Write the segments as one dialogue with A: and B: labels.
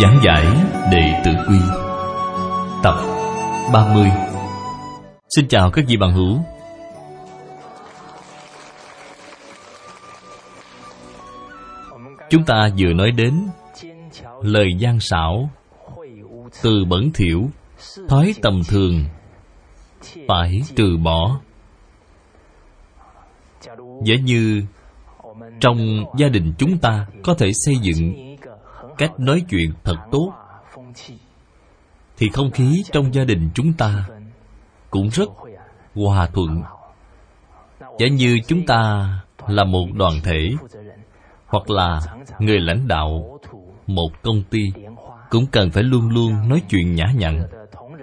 A: Giảng giải Đệ Tử Quy. Tập 30 Xin chào các vị bạn hữu. Chúng ta vừa nói đến Lời gian xảo Từ bẩn thiểu Thói tầm thường, Phải trừ bỏ. Giả như Trong gia đình chúng ta Có thể xây dựng Cách nói chuyện thật tốt. Thì không khí trong gia đình chúng ta Cũng rất hòa thuận. Giả như chúng ta là một đoàn thể Hoặc là người lãnh đạo Một công ty, Cũng cần phải luôn luôn nói chuyện nhã nhặn,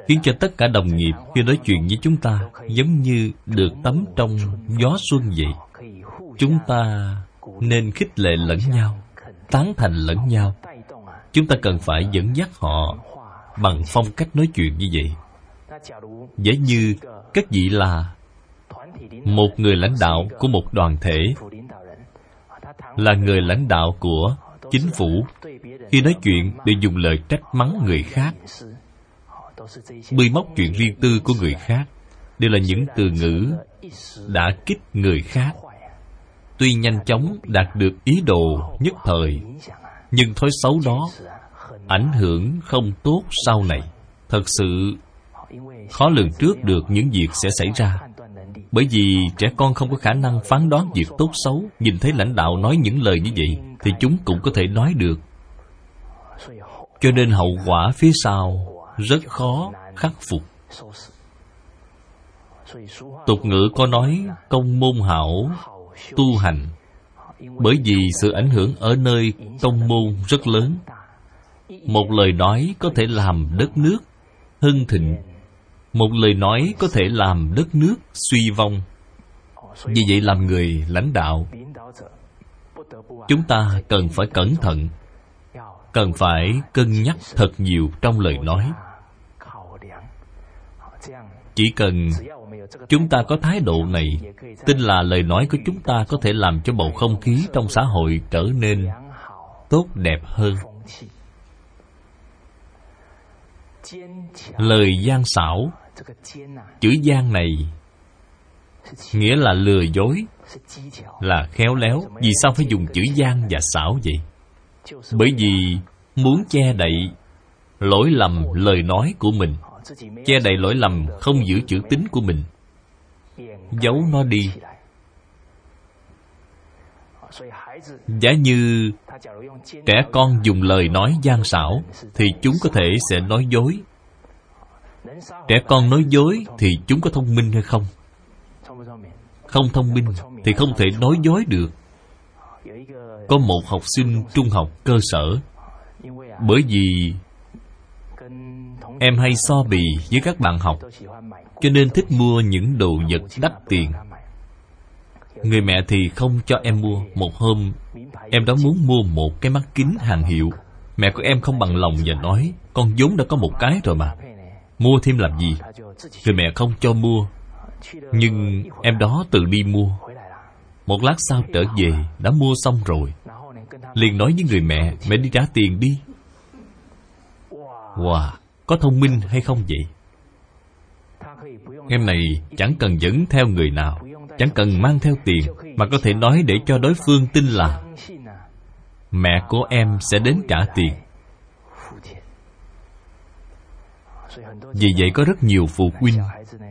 A: khiến cho tất cả đồng nghiệp khi nói chuyện với chúng ta giống như được tắm trong gió xuân vậy. Chúng ta nên khích lệ lẫn nhau, tán thành lẫn nhau chúng ta cần phải dẫn dắt họ bằng phong cách nói chuyện như vậy. Giả như các vị là một người lãnh đạo của một đoàn thể, là người lãnh đạo của chính phủ. Khi nói chuyện để dùng lời trách mắng người khác bươi móc chuyện riêng tư của người khác, đều là những từ ngữ đã kích người khác. Tuy nhanh chóng đạt được ý đồ nhất thời nhưng thói xấu đó ảnh hưởng không tốt sau này. Thật sự, khó lường trước được những việc sẽ xảy ra. Bởi vì trẻ con không có khả năng phán đoán việc tốt xấu. Nhìn thấy lãnh đạo nói những lời như vậy thì chúng cũng có thể nói được. Cho nên hậu quả phía sau rất khó khắc phục. Tục ngữ có nói, công môn hảo tu hành bởi vì sự ảnh hưởng ở nơi tông môn rất lớn. Một lời nói có thể làm đất nước hưng thịnh. Một lời nói có thể làm đất nước suy vong. Vì vậy làm người lãnh đạo, chúng ta cần phải cẩn thận, cần phải cân nhắc thật nhiều trong lời nói. Chỉ cần chúng ta có thái độ này, tin là lời nói của chúng ta có thể làm cho bầu không khí trong xã hội trở nên tốt đẹp hơn. Lời gian xảo, chữ gian này, nghĩa là lừa dối, là khéo léo. Vì sao phải dùng chữ gian và xảo vậy? Bởi vì muốn che đậy lỗi lầm lời nói của mình, che đậy lỗi lầm không giữ chữ tính của mình giấu nó đi. Giả như trẻ con dùng lời nói gian xảo thì chúng có thể sẽ nói dối. Trẻ con nói dối thì chúng có thông minh hay không? Không thông minh thì không thể nói dối được. Có một học sinh trung học cơ sở, bởi vì em hay so bì với các bạn học cho nên thích mua những đồ vật đắt tiền. Người mẹ thì không cho em mua một hôm. Em đó muốn mua một cái mắt kính hàng hiệu. Mẹ của em không bằng lòng và nói, con vốn đã có một cái rồi mà. Mua thêm làm gì? Người mẹ không cho mua. Nhưng em đó tự đi mua. Một lát sau trở về, đã mua xong rồi. Liền nói với người mẹ mẹ đi trả tiền đi. Wow, có thông minh hay không vậy? Em này chẳng cần dẫn theo người nào, chẳng cần mang theo tiền, mà có thể nói để cho đối phương tin là mẹ của em sẽ đến trả tiền. Vì vậy có rất nhiều phụ huynh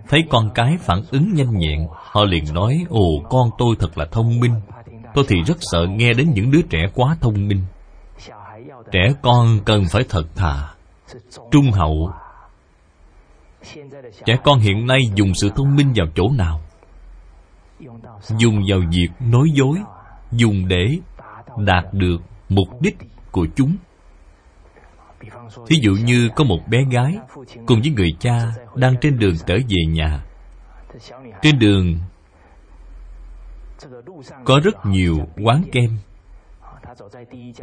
A: thấy con cái phản ứng nhanh nhẹn, họ liền nói, ồ, con tôi thật là thông minh. Tôi thì rất sợ nghe đến những đứa trẻ quá thông minh. Trẻ con cần phải thật thà, trung hậu trẻ con hiện nay dùng sự thông minh vào chỗ nào? Dùng vào việc nói dối, dùng để đạt được mục đích của chúng. Thí dụ như có một bé gái cùng với người cha đang trên đường trở về nhà. Trên đường có rất nhiều quán kem.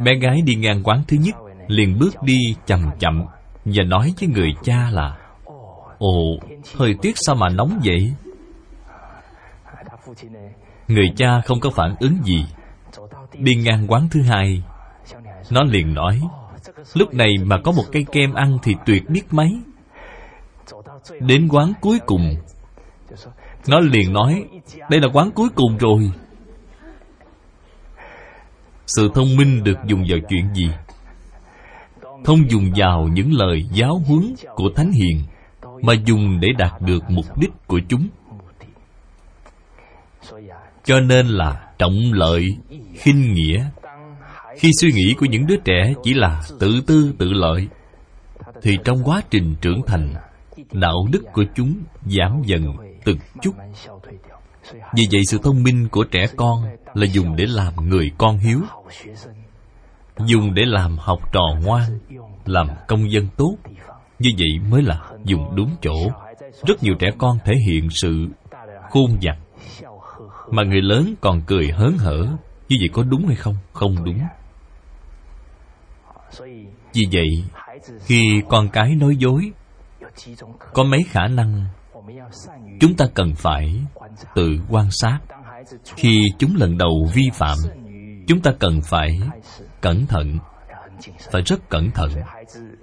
A: Bé gái đi ngang quán thứ nhất, liền bước đi chậm chậm và nói với người cha là ồ thời tiết sao mà nóng vậy? Người cha không có phản ứng gì. Đi ngang quán thứ hai. Nó liền nói, lúc này mà có một cây kem ăn thì tuyệt biết mấy. Đến quán cuối cùng, nó liền nói, đây là quán cuối cùng rồi. Sự thông minh được dùng vào chuyện gì? Không dùng vào những lời giáo huấn của thánh hiền mà dùng để đạt được mục đích của chúng. Cho nên là trọng lợi, khinh nghĩa. Khi suy nghĩ của những đứa trẻ chỉ là tự tư tự lợi, thì trong quá trình trưởng thành, đạo đức của chúng giảm dần từng chút. Vì vậy sự thông minh của trẻ con là dùng để làm người con hiếu, dùng để làm học trò ngoan, làm công dân tốt. Như vậy mới là dùng đúng chỗ. Rất nhiều trẻ con thể hiện sự khôn vặt mà người lớn còn cười hớn hở. Như vậy có đúng hay không? Không đúng. Vì vậy, khi con cái nói dối, có mấy khả năng chúng ta cần phải tự quan sát. Khi chúng lần đầu vi phạm, chúng ta cần phải cẩn thận phải rất cẩn thận.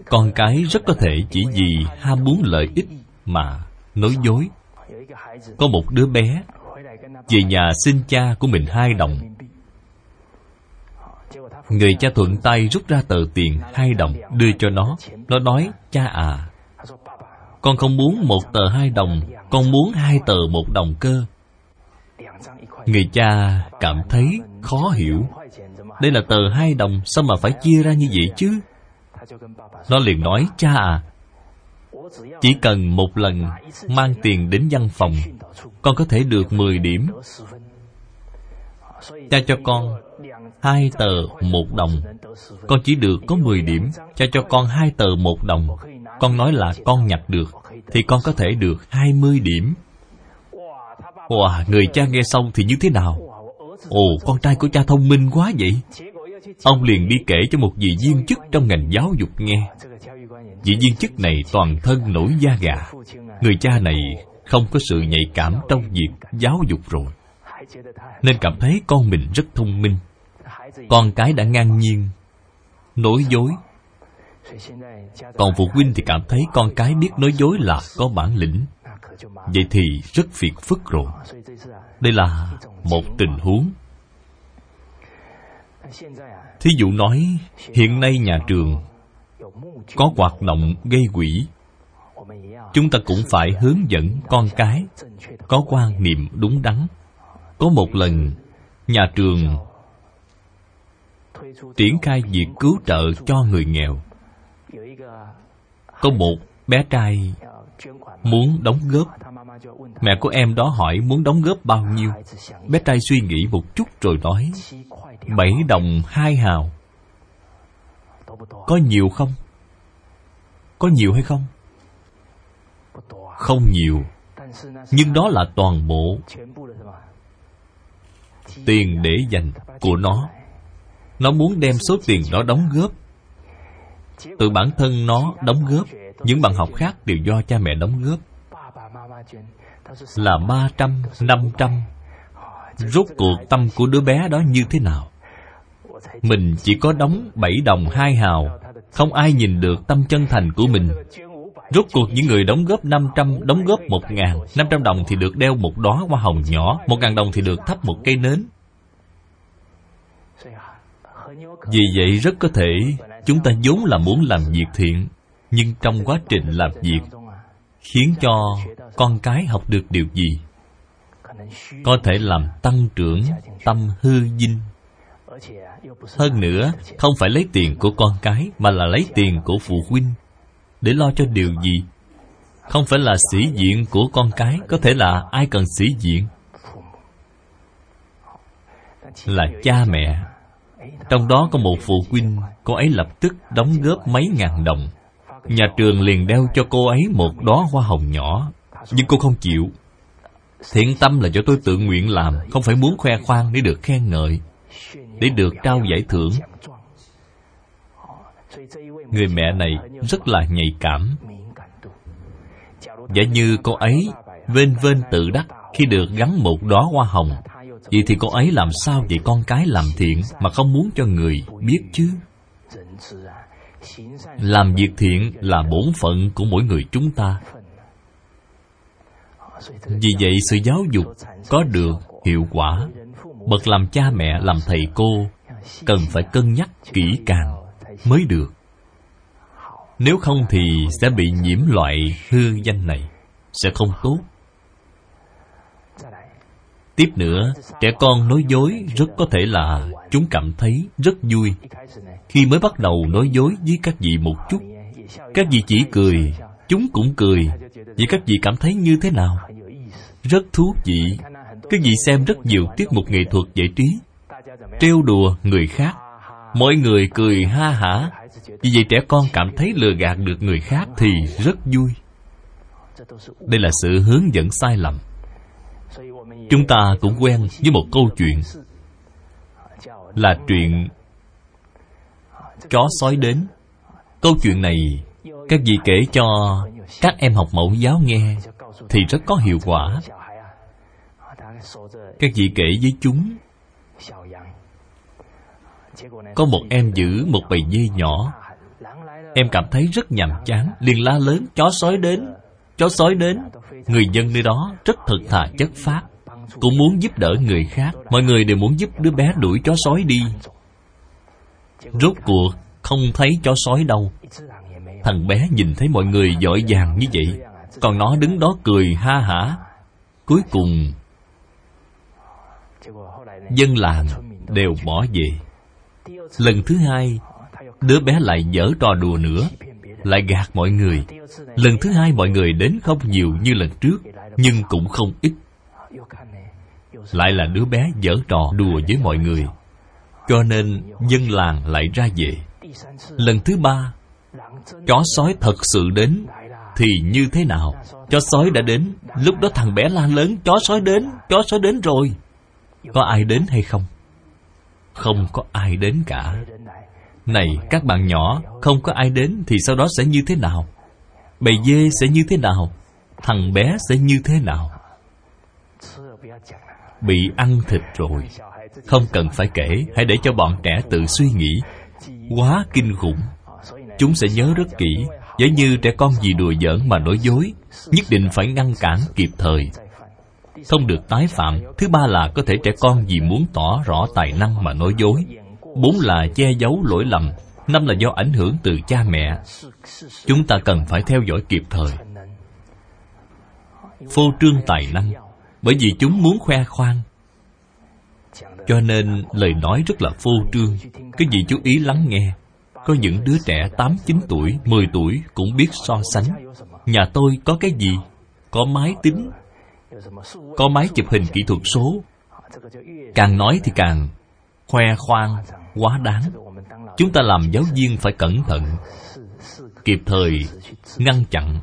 A: Con cái rất có thể chỉ vì ham muốn lợi ích mà nói dối. Có một đứa bé về nhà xin cha của mình hai đồng. Người cha thuận tay rút ra tờ tiền hai đồng đưa cho nó. Nó nói, cha à con không muốn một tờ hai đồng, con muốn hai tờ một đồng cơ. Người cha cảm thấy khó hiểu đây là tờ hai đồng sao mà phải chia ra như vậy chứ? Nó liền nói cha à chỉ cần một lần mang tiền đến văn phòng con có thể được 10 điểm. Cha cho con hai tờ một đồng con chỉ được có 10 điểm. Cha cho con hai tờ một đồng con nói là con nhặt được thì con có thể được 20 điểm. Wow, người cha nghe xong thì như thế nào? Ồ, con trai của cha thông minh quá vậy. Ông liền đi kể cho một vị viên chức trong ngành giáo dục nghe. Vị viên chức này toàn thân nổi da gà. Người cha này không có sự nhạy cảm trong việc giáo dục rồi. Nên cảm thấy con mình rất thông minh. Con cái đã ngang nhiên Nói dối. Còn phụ huynh thì cảm thấy con cái biết nói dối là có bản lĩnh. Vậy thì rất phiền phức rồi. Đây là một tình huống. Thí dụ nói hiện nay nhà trường có hoạt động gây quỹ, chúng ta cũng phải hướng dẫn con cái có quan niệm đúng đắn. Có một lần nhà trường triển khai việc cứu trợ cho người nghèo. Có một bé trai muốn đóng góp? Mẹ của em đó hỏi muốn đóng góp bao nhiêu? Bé trai suy nghĩ một chút rồi nói, bảy đồng hai hào. Có nhiều không? Có nhiều hay không? Không nhiều, nhưng đó là toàn bộ. Tiền để dành của nó. Nó muốn đem số tiền đó đóng góp. Từ bản thân nó đóng góp những bằng học khác đều do cha mẹ đóng góp. Là ba trăm, năm trăm. Rốt cuộc tâm của đứa bé đó như thế nào? Mình chỉ có đóng 7 đồng 2 hào. Không ai nhìn được tâm chân thành của mình. Rốt cuộc những người đóng góp 500 Đóng góp 1 ngàn. 500 đồng thì được đeo một đóa hoa hồng nhỏ. 1 ngàn đồng thì được thắp một cây nến. Vì vậy rất có thể Chúng ta vốn là muốn làm việc thiện. Nhưng trong quá trình làm việc, Khiến cho con cái học được điều gì? Có thể làm tăng trưởng tâm hư dinh. Hơn nữa, không phải lấy tiền của con cái, mà là lấy tiền của phụ huynh để lo cho điều gì? Không phải là sĩ diện của con cái, có thể là ai cần sĩ diện? Là cha mẹ. Trong đó có một phụ huynh, Cô ấy lập tức đóng góp mấy ngàn đồng. Nhà trường liền đeo cho cô ấy một đóa hoa hồng nhỏ. Nhưng cô không chịu. Thiện tâm là do tôi tự nguyện làm, Không phải muốn khoe khoang để được khen ngợi, Để được trao giải thưởng. Người mẹ này rất là nhạy cảm. Giả như cô ấy vên vên tự đắc khi được gắn một đóa hoa hồng, Vậy thì cô ấy làm sao vậy con cái làm thiện Mà không muốn cho người biết chứ? Làm việc thiện là bổn phận của mỗi người chúng ta. Vì vậy sự giáo dục có được hiệu quả. Bậc làm cha mẹ, làm thầy cô Cần phải cân nhắc kỹ càng mới được. Nếu không thì sẽ bị nhiễm loại hư danh này Sẽ không tốt. Tiếp nữa, trẻ con nói dối rất có thể là chúng cảm thấy rất vui. Khi mới bắt đầu nói dối với các vị một chút, các vị chỉ cười, chúng cũng cười. Vậy các vị cảm thấy như thế nào? Rất thú vị. Các vị xem rất nhiều tiết mục nghệ thuật giải trí, trêu đùa người khác. Mọi người cười ha hả. Vì vậy trẻ con cảm thấy lừa gạt được người khác thì rất vui. Đây là sự hướng dẫn sai lầm chúng ta cũng quen với một câu chuyện là chuyện chó sói đến. Câu chuyện này, các vị kể cho các em học mẫu giáo nghe thì rất có hiệu quả. Các vị kể với chúng. Có một em giữ một bầy dê nhỏ. Em cảm thấy rất nhàm chán, liền la lớn, chó sói đến, chó sói đến. Người dân nơi đó rất thật thà chất phát cũng muốn giúp đỡ người khác. Mọi người đều muốn giúp đứa bé đuổi chó sói đi. Rốt cuộc, không thấy chó sói đâu. Thằng bé nhìn thấy mọi người giỏi vàng như vậy, còn nó đứng đó cười ha hả. Cuối cùng, dân làng đều bỏ về. Lần thứ hai, đứa bé lại dở trò đùa nữa, lại gạt mọi người. Lần thứ hai mọi người đến không nhiều như lần trước, nhưng cũng không ít lại là đứa bé dở trò đùa với mọi người. Cho nên dân làng lại ra về. Lần thứ ba, chó sói thật sự đến, thì như thế nào? Chó sói đã đến, lúc đó thằng bé la lớn, chó sói đến, chó sói đến rồi. Có ai đến hay không? Không có ai đến cả. Này, các bạn nhỏ, không có ai đến thì sau đó sẽ như thế nào? Bầy dê sẽ như thế nào? Thằng bé sẽ như thế nào? Bị ăn thịt rồi. Không cần phải kể, hãy để cho bọn trẻ tự suy nghĩ. Quá kinh khủng. Chúng sẽ nhớ rất kỹ giống như trẻ con gì đùa giỡn mà nói dối, nhất định phải ngăn cản kịp thời. Không được tái phạm. Thứ ba là có thể trẻ con vì muốn tỏ rõ tài năng mà nói dối. Bốn là che giấu lỗi lầm. Năm là do ảnh hưởng từ cha mẹ. Chúng ta cần phải theo dõi kịp thời. Phô trương tài năng bởi vì chúng muốn khoe khoang. Cho nên lời nói rất là phô trương. Cái gì chú ý lắng nghe? Có những đứa trẻ tám, chín tuổi, mười tuổi cũng biết so sánh. Nhà tôi có cái gì? Có máy tính. Có máy chụp hình kỹ thuật số. Càng nói thì càng khoe khoang, quá đáng. Chúng ta làm giáo viên phải cẩn thận, kịp thời, ngăn chặn.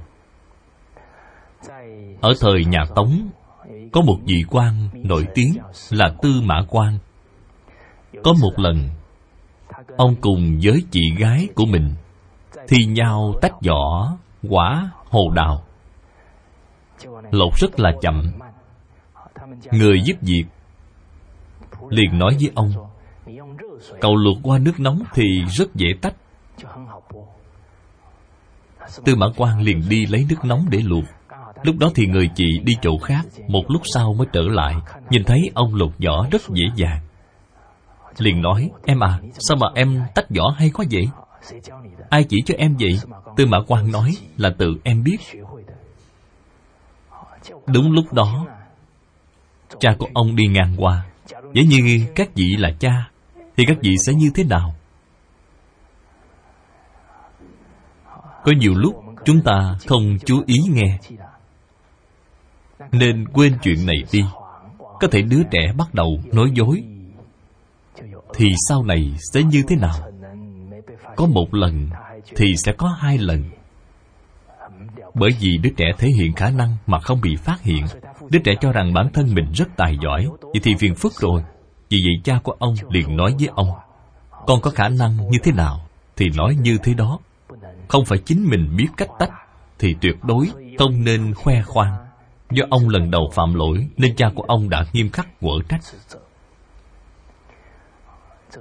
A: Ở thời nhà tống có một vị quan nổi tiếng là tư mã quan. Có một lần, ông cùng với chị gái của mình thi nhau tách vỏ quả hồ đào. Lột rất là chậm. Người giúp việc liền nói với ông, cậu luộc qua nước nóng thì rất dễ tách. Tư mã quan liền đi lấy nước nóng để luộc lúc đó thì người chị đi chỗ khác, một lúc sau mới trở lại, nhìn thấy ông lột vỏ rất dễ dàng. Liền nói, em à sao mà em tách vỏ hay quá vậy? Ai chỉ cho em vậy? Tư mã quan nói, là tự em biết. Đúng lúc đó, cha của ông đi ngang qua. Giả như các vị là cha, thì các vị sẽ như thế nào? Có nhiều lúc chúng ta không chú ý nghe nên quên chuyện này đi. Có thể đứa trẻ bắt đầu nói dối. Thì sau này sẽ như thế nào? Có một lần thì sẽ có hai lần. Bởi vì đứa trẻ thể hiện khả năng mà không bị phát hiện. Đứa trẻ cho rằng bản thân mình rất tài giỏi. Vậy thì phiền phức rồi. Vì vậy cha của ông liền nói với ông, con có khả năng như thế nào thì nói như thế đó. Không phải chính mình biết cách tách thì tuyệt đối không nên khoe khoang do ông lần đầu phạm lỗi, nên cha của ông đã nghiêm khắc quở trách.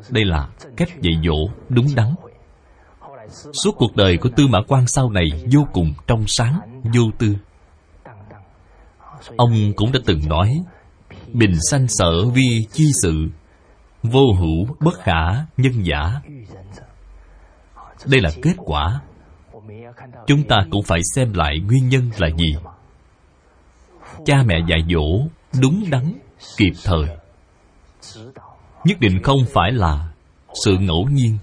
A: Đây là cách dạy dỗ đúng đắn. Suốt cuộc đời của tư mã quan sau này vô cùng trong sáng, vô tư. Ông cũng đã từng nói, bình sanh sở vi chi sự, vô hữu bất khả nhân giả. Đây là kết quả. Chúng ta cũng phải xem lại nguyên nhân là gì cha mẹ dạy dỗ đúng đắn, kịp thời. Nhất định không phải là sự ngẫu nhiên,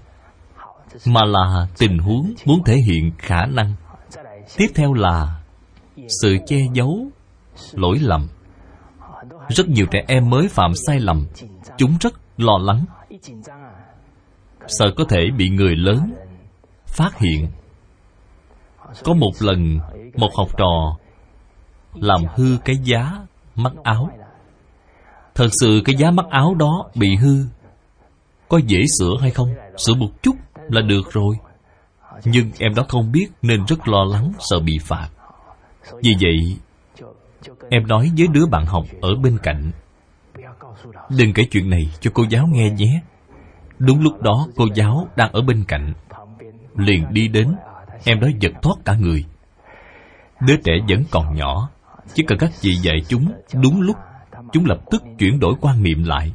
A: mà là tình huống muốn thể hiện khả năng. Tiếp theo là sự che giấu, lỗi lầm. Rất nhiều trẻ em mới phạm sai lầm, chúng rất lo lắng. Sợ có thể bị người lớn phát hiện. Có một lần, một học trò làm hư cái giá mắc áo. Thật sự cái giá mắc áo đó bị hư, có dễ sửa hay không? Sửa một chút là được rồi. Nhưng em đó không biết nên rất lo lắng, sợ bị phạt. Vì vậy, em nói với đứa bạn học ở bên cạnh, đừng kể chuyện này cho cô giáo nghe nhé. Đúng lúc đó, cô giáo đang ở bên cạnh, liền đi đến, em đó giật thoát cả người. Đứa trẻ vẫn còn nhỏ chỉ cần các vị dạy chúng đúng lúc, chúng lập tức chuyển đổi quan niệm lại.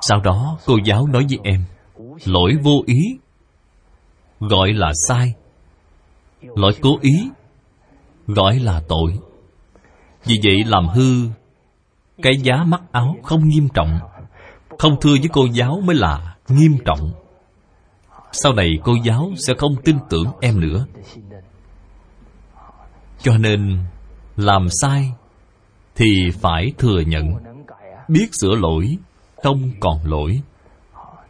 A: Sau đó, cô giáo nói với em, lỗi vô ý, gọi là sai. Lỗi cố ý, gọi là tội. Vì vậy làm hư, cái giá mắc áo không nghiêm trọng. Không thưa với cô giáo mới là nghiêm trọng. Sau này cô giáo sẽ không tin tưởng em nữa cho nên, làm sai thì phải thừa nhận. Biết sửa lỗi, không còn lỗi.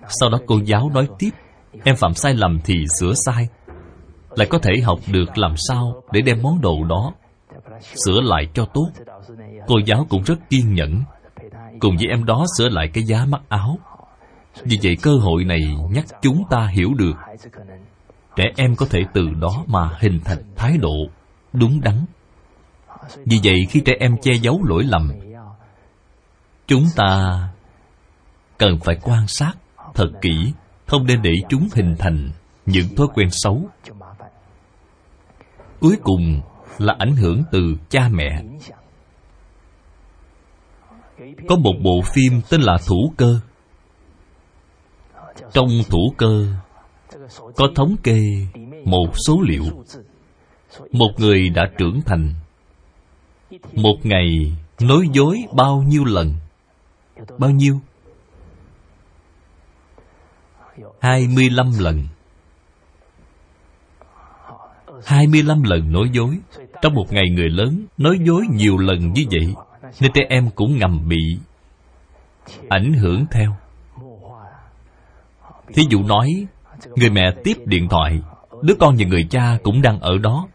A: Sau đó cô giáo nói tiếp, em phạm sai lầm thì sửa sai. Lại có thể học được làm sao để đem món đồ đó sửa lại cho tốt. Cô giáo cũng rất kiên nhẫn, cùng với em đó sửa lại cái giá mắc áo. Vì vậy cơ hội này nhắc chúng ta hiểu được. Trẻ em có thể từ đó mà hình thành thái độ đúng đắn. Vì vậy khi trẻ em che giấu lỗi lầm, chúng ta cần phải quan sát thật kỹ, không nên để chúng hình thành những thói quen xấu. Cuối cùng là ảnh hưởng từ cha mẹ. Có một bộ phim tên là thủ cơ. Trong thủ cơ có thống kê một số liệu một người đã trưởng thành. Một ngày nói dối bao nhiêu lần? Bao nhiêu? Hai mươi lăm lần. Hai mươi lăm lần nói dối. Trong một ngày người lớn nói dối nhiều lần như vậy nên trẻ em cũng ngầm bị ảnh hưởng theo. Thí dụ nói, người mẹ tiếp điện thoại, đứa con và người cha cũng đang ở đó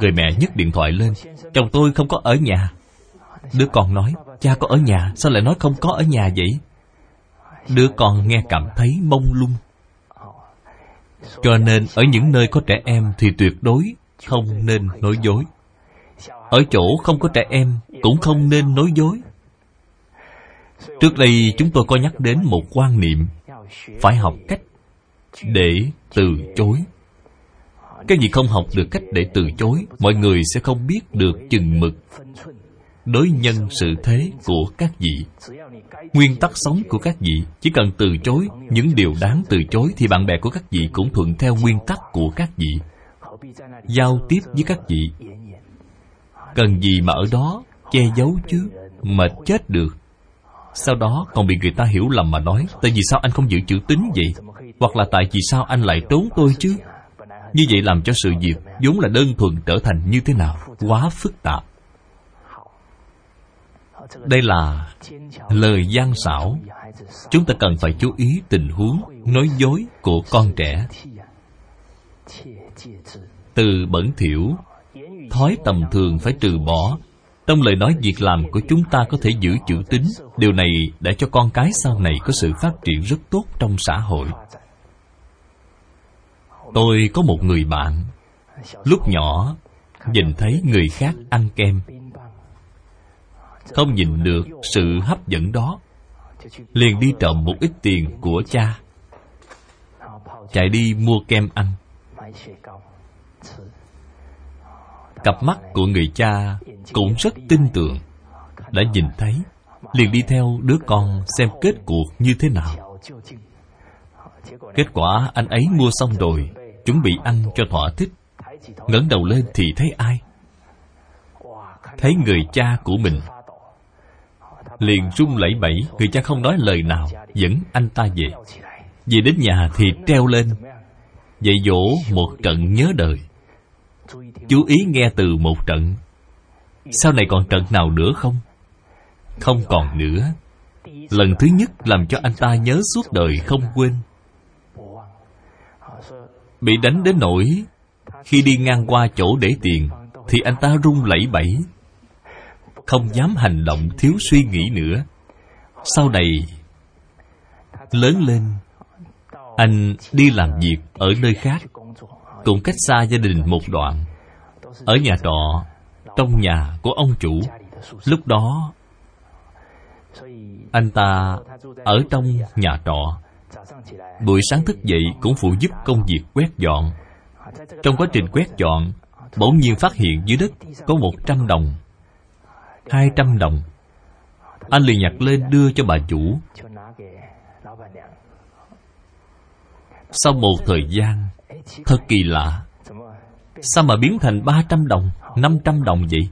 A: người mẹ nhấc điện thoại lên. Chồng tôi không có ở nhà. Đứa con nói, cha có ở nhà, sao lại nói không có ở nhà vậy? Đứa con nghe cảm thấy mông lung. Cho nên ở những nơi có trẻ em thì tuyệt đối không nên nói dối. Ở chỗ không có trẻ em cũng không nên nói dối. Trước đây chúng tôi có nhắc đến một quan niệm, phải học cách để từ chối cái gì không học được cách để từ chối, mọi người sẽ không biết được chừng mực. Đối nhân sự thế của các vị, nguyên tắc sống của các vị, chỉ cần từ chối những điều đáng từ chối thì bạn bè của các vị cũng thuận theo nguyên tắc của các vị. Giao tiếp với các vị. Cần gì mà ở đó che giấu chứ mệt chết được. Sau đó còn bị người ta hiểu lầm mà nói, tại vì sao anh không giữ chữ tín vậy? Hoặc là tại vì sao anh lại trốn tôi chứ? Như vậy làm cho sự việc vốn là đơn thuần trở thành như thế nào quá phức tạp. Đây là lời gian xảo. Chúng ta cần phải chú ý tình huống nói dối của con trẻ. Từ bẩn thỉu, thói tầm thường phải trừ bỏ. Trong lời nói việc làm của chúng ta có thể giữ chữ tín điều này đã cho con cái sau này có sự phát triển rất tốt trong xã hội tôi có một người bạn. Lúc nhỏ, nhìn thấy người khác ăn kem. Không nhìn được sự hấp dẫn đó. Liền đi trộm một ít tiền của cha. Chạy đi mua kem ăn. Cặp mắt của người cha cũng rất tin tưởng. Đã nhìn thấy, liền đi theo đứa con xem kết cuộc như thế nào. Kết quả anh ấy mua xong rồi chuẩn bị ăn cho thỏa thích. Ngẩng đầu lên thì thấy ai? Thấy người cha của mình. Liền run lẩy bẩy, người cha không nói lời nào, dẫn anh ta về. Về đến nhà thì treo lên. Dạy dỗ một trận nhớ đời. Chú ý nghe từ một trận. Sau này còn trận nào nữa không? Không còn nữa. Lần thứ nhất làm cho anh ta nhớ suốt đời không quên bị đánh đến nỗi khi đi ngang qua chỗ để tiền thì anh ta run lẩy bẩy. Không dám hành động, thiếu suy nghĩ nữa. Sau này, lớn lên, anh đi làm việc ở nơi khác cũng cách xa gia đình một đoạn. Ở nhà trọ, trong nhà của ông chủ. Lúc đó, anh ta ở trong nhà trọ buổi sáng thức dậy cũng phụ giúp công việc quét dọn. Trong quá trình quét dọn, bỗng nhiên phát hiện dưới đất có một trăm đồng, hai trăm đồng. Anh liền nhặt lên đưa cho bà chủ. Sau một thời gian, thật kỳ lạ. Sao mà biến thành ba trăm đồng, năm trăm đồng vậy?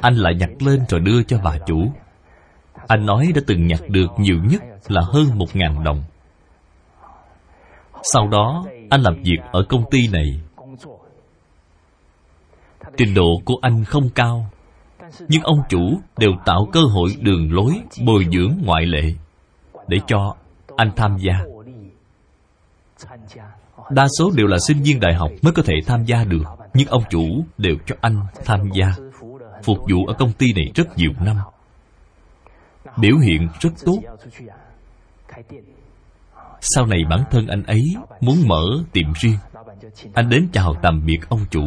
A: Anh lại nhặt lên rồi đưa cho bà chủ. Anh nói đã từng nhặt được nhiều nhất là hơn một ngàn đồng sau đó, anh làm việc ở công ty này. Trình độ của anh không cao, nhưng ông chủ đều tạo cơ hội đường lối, bồi dưỡng ngoại lệ để cho anh tham gia. Đa số đều là sinh viên đại học mới có thể tham gia được, nhưng ông chủ đều cho anh tham gia. Phục vụ ở công ty này rất nhiều năm. Biểu hiện rất tốt sau này bản thân anh ấy muốn mở tiệm riêng. Anh đến chào tạm biệt ông chủ.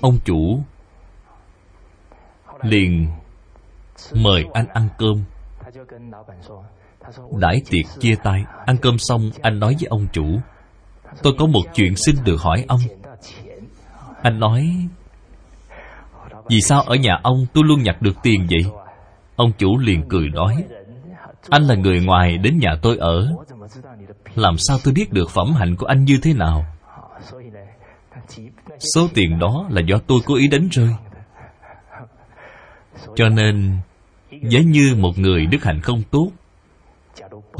A: Ông chủ liền mời anh ăn cơm. Đãi tiệc chia tay. Ăn cơm xong, anh nói với ông chủ, tôi có một chuyện xin được hỏi ông. Anh nói, vì sao ở nhà ông tôi luôn nhặt được tiền vậy? Ông chủ liền cười nói anh là người ngoài đến nhà tôi ở. Làm sao tôi biết được phẩm hạnh của anh như thế nào? Số tiền đó là do tôi cố ý đánh rơi. Cho nên, Giá như một người đức hạnh không tốt,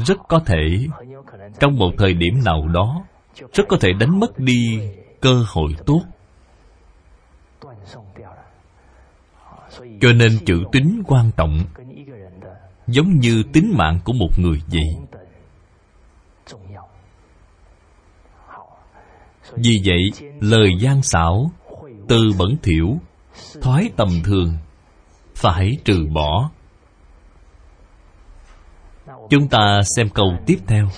A: rất có thể trong một thời điểm nào đó, rất có thể đánh mất đi cơ hội tốt. Cho nên chữ tín quan trọng giống như tính mạng của một người vậy. Vì vậy, lời gian xảo, từ bẩn thỉu thói tầm thường, phải trừ bỏ. Chúng ta xem câu tiếp theo.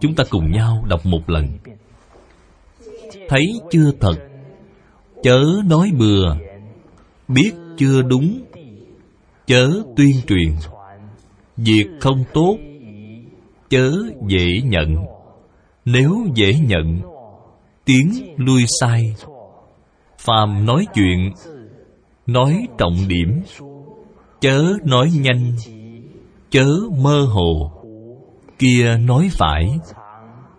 A: Chúng ta cùng nhau đọc một lần. Thấy chưa thật? Chớ nói bừa. Biết chưa đúng, chớ tuyên truyền. Việc không tốt, chớ dễ nhận. Nếu dễ nhận, tiếng lui sai. Phàm nói chuyện, nói trọng điểm. Chớ nói nhanh, chớ mơ hồ. Kia nói phải,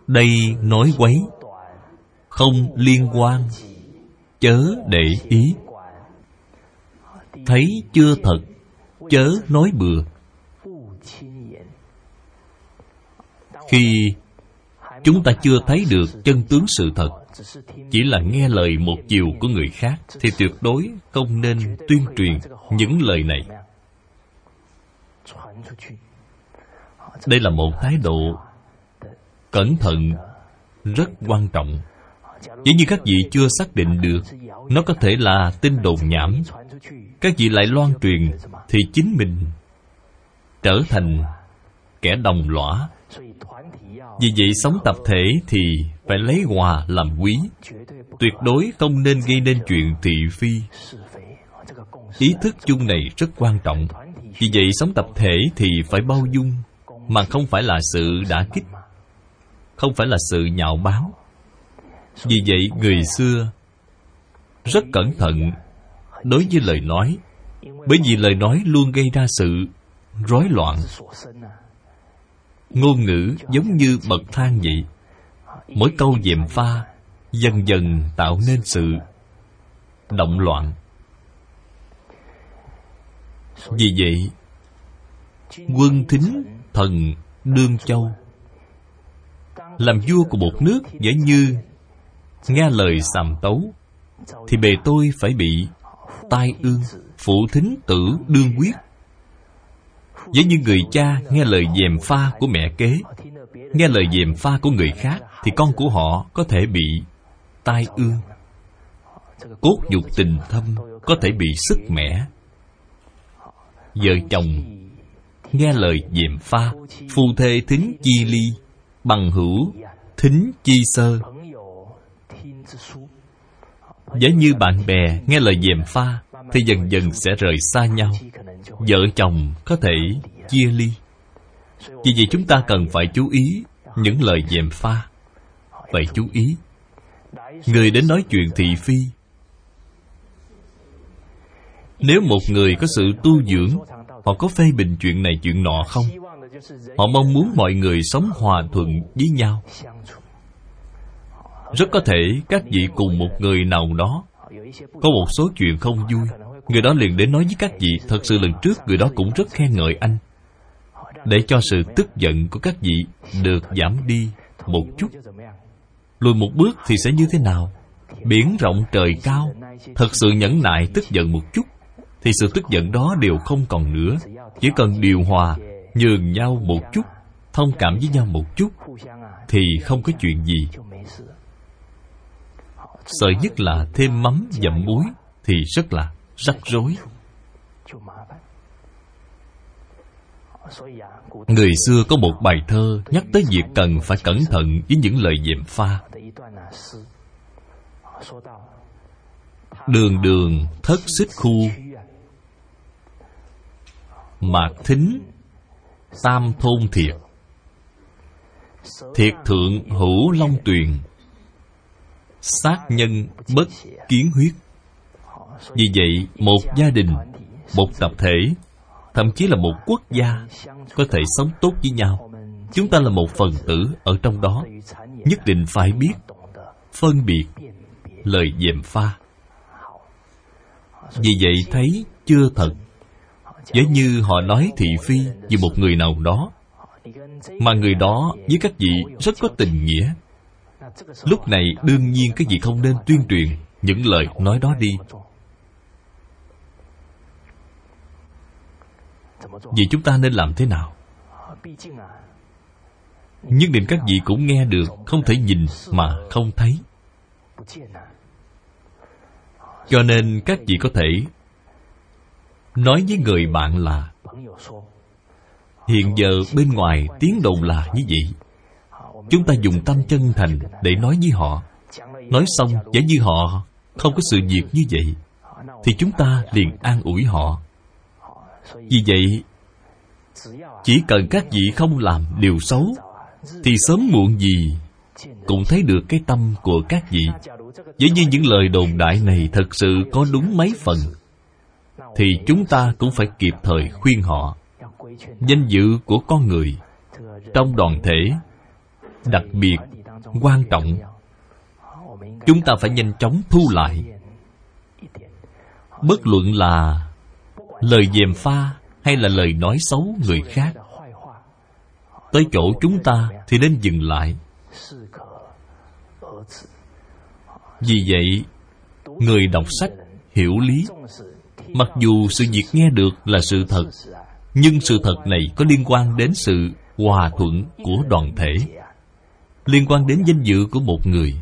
A: đây nói quấy. Không liên quan, chớ để ý thấy chưa thật, chớ nói bừa. Khi chúng ta chưa thấy được chân tướng sự thật, chỉ là nghe lời một chiều của người khác thì tuyệt đối không nên tuyên truyền những lời này. Đây là một thái độ cẩn thận, rất quan trọng. Nếu như các vị chưa xác định được, nó có thể là tin đồn nhảm các vị lại loan truyền thì chính mình trở thành kẻ đồng lõa. Vì vậy sống tập thể thì phải lấy hòa làm quý. Tuyệt đối không nên gây nên chuyện thị phi. Ý thức chung này rất quan trọng. Vì vậy sống tập thể thì phải bao dung, mà không phải là sự đã kích, không phải là sự nhạo báng. Vì vậy người xưa rất cẩn thận đối với lời nói, bởi vì lời nói luôn gây ra sự rối loạn. Ngôn ngữ giống như bậc thang vậy. Mỗi câu dèm pha dần dần tạo nên sự động loạn. Vì vậy, quân thính thần đương châu, làm vua của một nước dễ như nghe lời sàm tấu, thì bề tôi phải bị tai ương phụ thính tử đương quyết. Giống như người cha nghe lời dèm pha của mẹ kế, Nghe lời dèm pha của người khác, Thì con của họ có thể bị tai ương. Cốt dục tình thâm Có thể bị sức mẻ. Vợ chồng Nghe lời dèm pha, Phu thê thính chi ly, Bằng hữu Thính chi sơ. Giả như bạn bè nghe lời dèm pha, Thì dần dần sẽ rời xa nhau. Vợ chồng có thể chia ly. Vì vậy chúng ta cần phải chú ý Những lời dèm pha. Phải chú ý. Người đến nói chuyện thị phi. Nếu một người có sự tu dưỡng, Họ có phê bình chuyện này chuyện nọ không? Họ mong muốn mọi người sống hòa thuận với nhau. Rất có thể các vị cùng một người nào đó. Có một số chuyện không vui. Người đó liền đến nói với các vị, Thật sự lần trước người đó cũng rất khen ngợi anh. Để cho sự tức giận của các vị Được giảm đi một chút. Lùi một bước thì sẽ như thế nào? Biển rộng trời cao. Thật sự nhẫn nại tức giận một chút, Thì sự tức giận đó đều không còn nữa. Chỉ cần điều hòa, Nhường nhau một chút, Thông cảm với nhau một chút, Thì không có chuyện gì. Sợ nhất là thêm mắm dặm muối Thì rất là rắc rối. Người xưa có một bài thơ nhắc tới việc cần phải cẩn thận với những lời dèm pha. Đường đường thất xích khu. Mạc thính, tam thôn thiệt. Thiệt thượng hữu long tuyền sát nhân bất kiến huyết. Vì vậy, một gia đình, một tập thể, thậm chí là một quốc gia có thể sống tốt với nhau. Chúng ta là một phần tử ở trong đó. Nhất định phải biết phân biệt lời dèm pha. Vì vậy thấy chưa thật. Giống như họ nói thị phi về một người nào đó, mà người đó với các vị rất có tình nghĩa lúc này đương nhiên cái gì không nên tuyên truyền, những lời nói đó đi. Vậy chúng ta nên làm thế nào? Nhất định các vị cũng nghe được, Không thể nhìn mà không thấy. Cho nên các vị có thể Nói với người bạn là, Hiện giờ bên ngoài tiếng đồn là như vậy. Chúng ta dùng tâm chân thành để nói với họ. Nói xong, giả như họ không có sự việc như vậy, Thì chúng ta liền an ủi họ. Vì vậy, chỉ cần các vị không làm điều xấu, thì sớm muộn gì cũng thấy được cái tâm của các vị. Nếu như những lời đồn đại này thật sự có đúng mấy phần, thì chúng ta cũng phải kịp thời khuyên họ. Danh dự của con người trong đoàn thể đặc biệt, quan trọng. Chúng ta phải nhanh chóng thu lại. Bất luận là lời dèm pha hay là lời nói xấu người khác, tới chỗ chúng ta thì nên dừng lại. Vì vậy, người đọc sách hiểu lý. Mặc dù sự việc nghe được là sự thật, nhưng sự thật này có liên quan đến sự hòa thuận của đoàn thể liên quan đến danh dự của một người,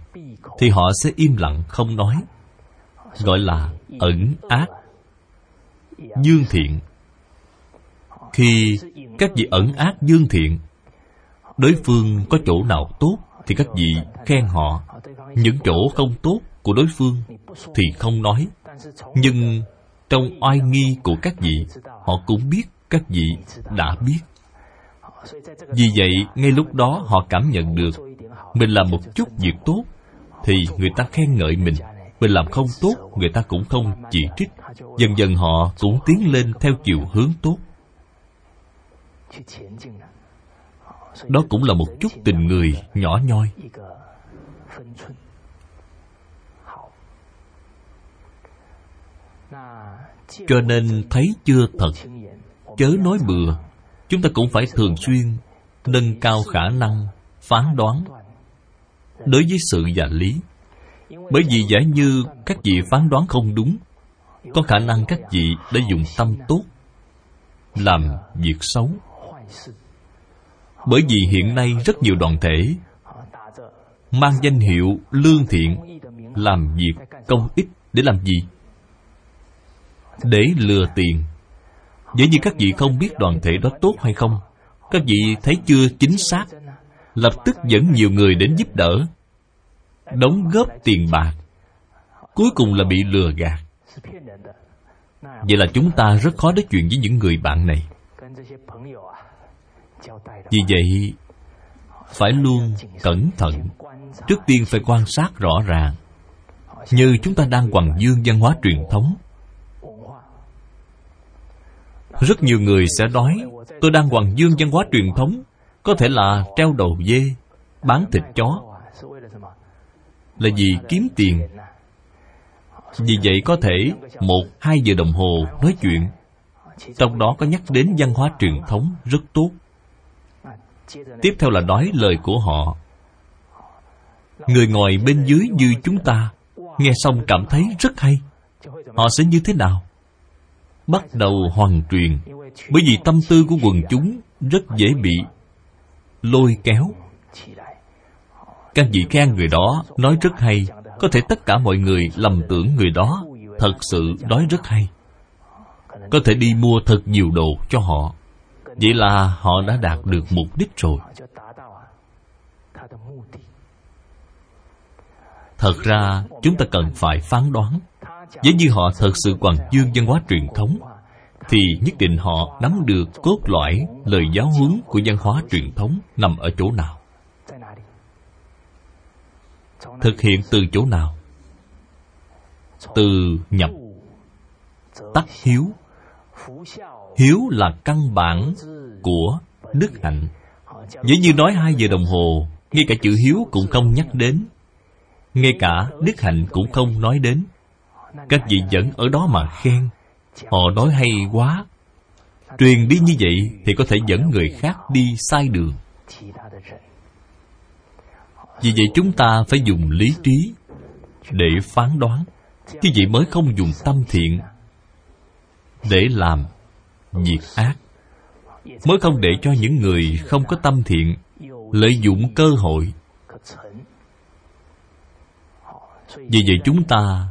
A: thì họ sẽ im lặng không nói, gọi là ẩn ác, dương thiện. Khi các vị ẩn ác dương thiện, đối phương có chỗ nào tốt thì các vị khen họ. Những chỗ không tốt của đối phương thì không nói. Nhưng trong oai nghi của các vị, họ cũng biết các vị đã biết. Vì vậy, ngay lúc đó họ cảm nhận được mình làm một chút việc tốt, thì người ta khen ngợi mình. Mình làm không tốt, người ta cũng không chỉ trích. Dần dần họ cũng tiến lên theo chiều hướng tốt. Đó cũng là một chút tình người nhỏ nhoi. Cho nên thấy chưa thật, chớ nói bừa. Chúng ta cũng phải thường xuyên nâng cao khả năng phán đoán đối với sự và lý. Bởi vì giả như các vị phán đoán không đúng, có khả năng các vị đã dùng tâm tốt làm việc xấu. Bởi vì hiện nay rất nhiều đoàn thể mang danh hiệu lương thiện làm việc công ích để làm gì? Để lừa tiền. Dễ như các vị không biết đoàn thể đó tốt hay không, Các vị thấy chưa chính xác Lập tức dẫn nhiều người đến giúp đỡ, Đóng góp tiền bạc, Cuối cùng là bị lừa gạt. Vậy là chúng ta rất khó nói chuyện với những người bạn này. Vì vậy, Phải luôn cẩn thận, Trước tiên phải quan sát rõ ràng. Như chúng ta đang hoàng dương văn hóa truyền thống, rất nhiều người sẽ nói, Tôi đang hoàng dương văn hóa truyền thống có thể là treo đầu dê Bán thịt chó. Là vì kiếm tiền. Vì vậy có thể Một, hai giờ đồng hồ nói chuyện. Trong đó có nhắc đến văn hóa truyền thống rất tốt. Tiếp theo là nói lời của họ. Người ngồi bên dưới như chúng ta Nghe xong cảm thấy rất hay. Họ sẽ như thế nào? bắt đầu hoàn truyền. Bởi vì tâm tư của quần chúng rất dễ bị lôi kéo. Các vị khen người đó nói rất hay. Có thể tất cả mọi người lầm tưởng người đó thật sự nói rất hay. Có thể đi mua thật nhiều đồ cho họ. Vậy là họ đã đạt được mục đích rồi. Thật ra, chúng ta cần phải phán đoán. Nếu như họ thật sự còn dương văn hóa truyền thống thì nhất định họ nắm được cốt lõi lời giáo huấn của văn hóa truyền thống nằm ở chỗ nào. Thực hiện từ chỗ nào? Từ nhập. Tắc hiếu. Hiếu là căn bản của đức hạnh. Dễ như nói hai giờ đồng hồ, Ngay cả chữ hiếu cũng không nhắc đến. Ngay cả đức hạnh cũng không nói đến. Các vị vẫn ở đó mà khen họ nói hay quá. Truyền đi như vậy thì có thể dẫn người khác đi sai đường. Vì vậy chúng ta phải dùng lý trí để phán đoán. Như vậy mới không dùng tâm thiện để làm việc ác. Mới không để cho những người không có tâm thiện lợi dụng cơ hội. Vì vậy chúng ta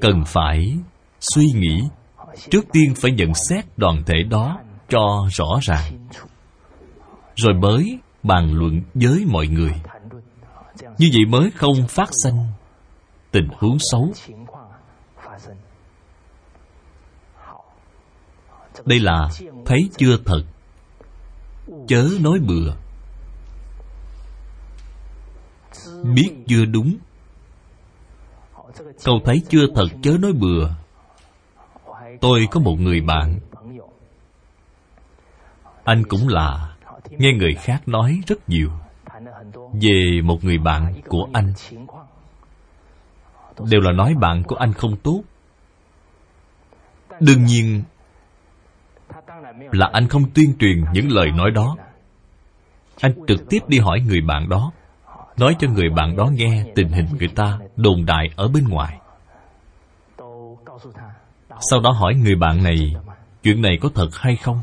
A: cần phải suy nghĩ trước tiên phải nhận xét đoàn thể đó cho rõ ràng. Rồi mới bàn luận với mọi người. Như vậy mới không phát sinh tình huống xấu. Đây là thấy chưa thật. Chớ nói bừa. Biết chưa đúng. Câu thấy chưa thật chớ nói bừa. Tôi có một người bạn. Anh cũng là, Nghe người khác nói rất nhiều Về một người bạn của anh. Đều là nói bạn của anh không tốt. Đương nhiên Là anh không tuyên truyền những lời nói đó. Anh trực tiếp đi hỏi người bạn đó, nói cho người bạn đó nghe tình hình người ta đồn đại ở bên ngoài sau đó hỏi người bạn này, chuyện này có thật hay không?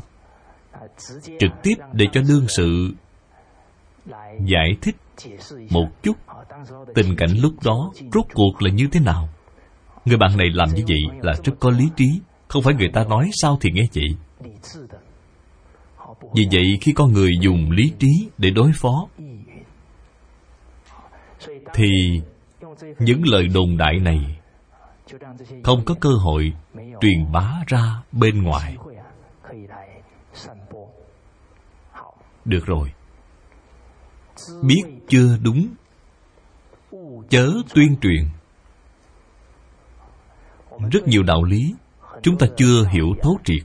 A: Trực tiếp để cho đương sự giải thích một chút tình cảnh lúc đó rốt cuộc là như thế nào. Người bạn này làm như vậy là rất có lý trí, không phải người ta nói sao thì nghe vậy. Vì vậy khi con người dùng lý trí để đối phó, thì những lời đồn đại này không có cơ hội truyền bá ra bên ngoài. Được rồi. Biết chưa đúng? Chớ tuyên truyền. Rất nhiều đạo lý chúng ta chưa hiểu thấu triệt.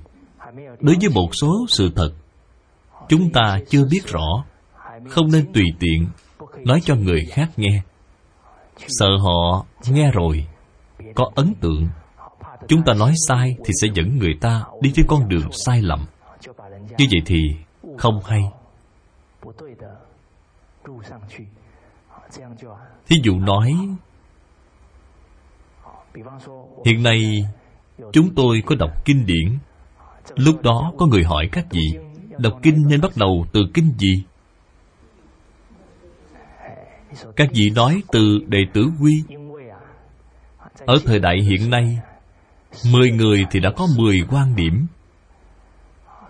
A: Đối với một số sự thật, chúng ta chưa biết rõ. Không nên tùy tiện nói cho người khác nghe. Sợ họ nghe rồi có ấn tượng. Chúng ta nói sai thì sẽ dẫn người ta đi trên con đường sai lầm. Như vậy thì không hay. Thí dụ nói, hiện nay chúng tôi có đọc kinh điển. Lúc đó có người hỏi các vị, đọc kinh nên bắt đầu từ kinh gì? Các vị nói từ đệ tử quy ở thời đại hiện nay, mười người thì đã có mười quan điểm.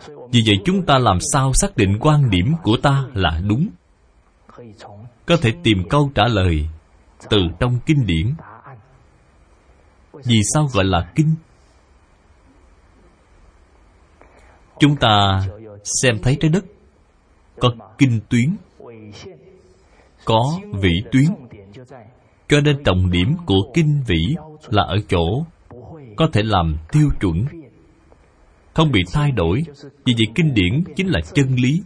A: Vì vậy chúng ta làm sao xác định quan điểm của ta là đúng? Có thể tìm câu trả lời từ trong kinh điển. Vì sao gọi là kinh? Chúng ta xem thấy trái đất có kinh tuyến, có vĩ tuyến cho nên trọng điểm của kinh vĩ là ở chỗ có thể làm tiêu chuẩn. Không bị thay đổi, vì vậy kinh điển chính là chân lý.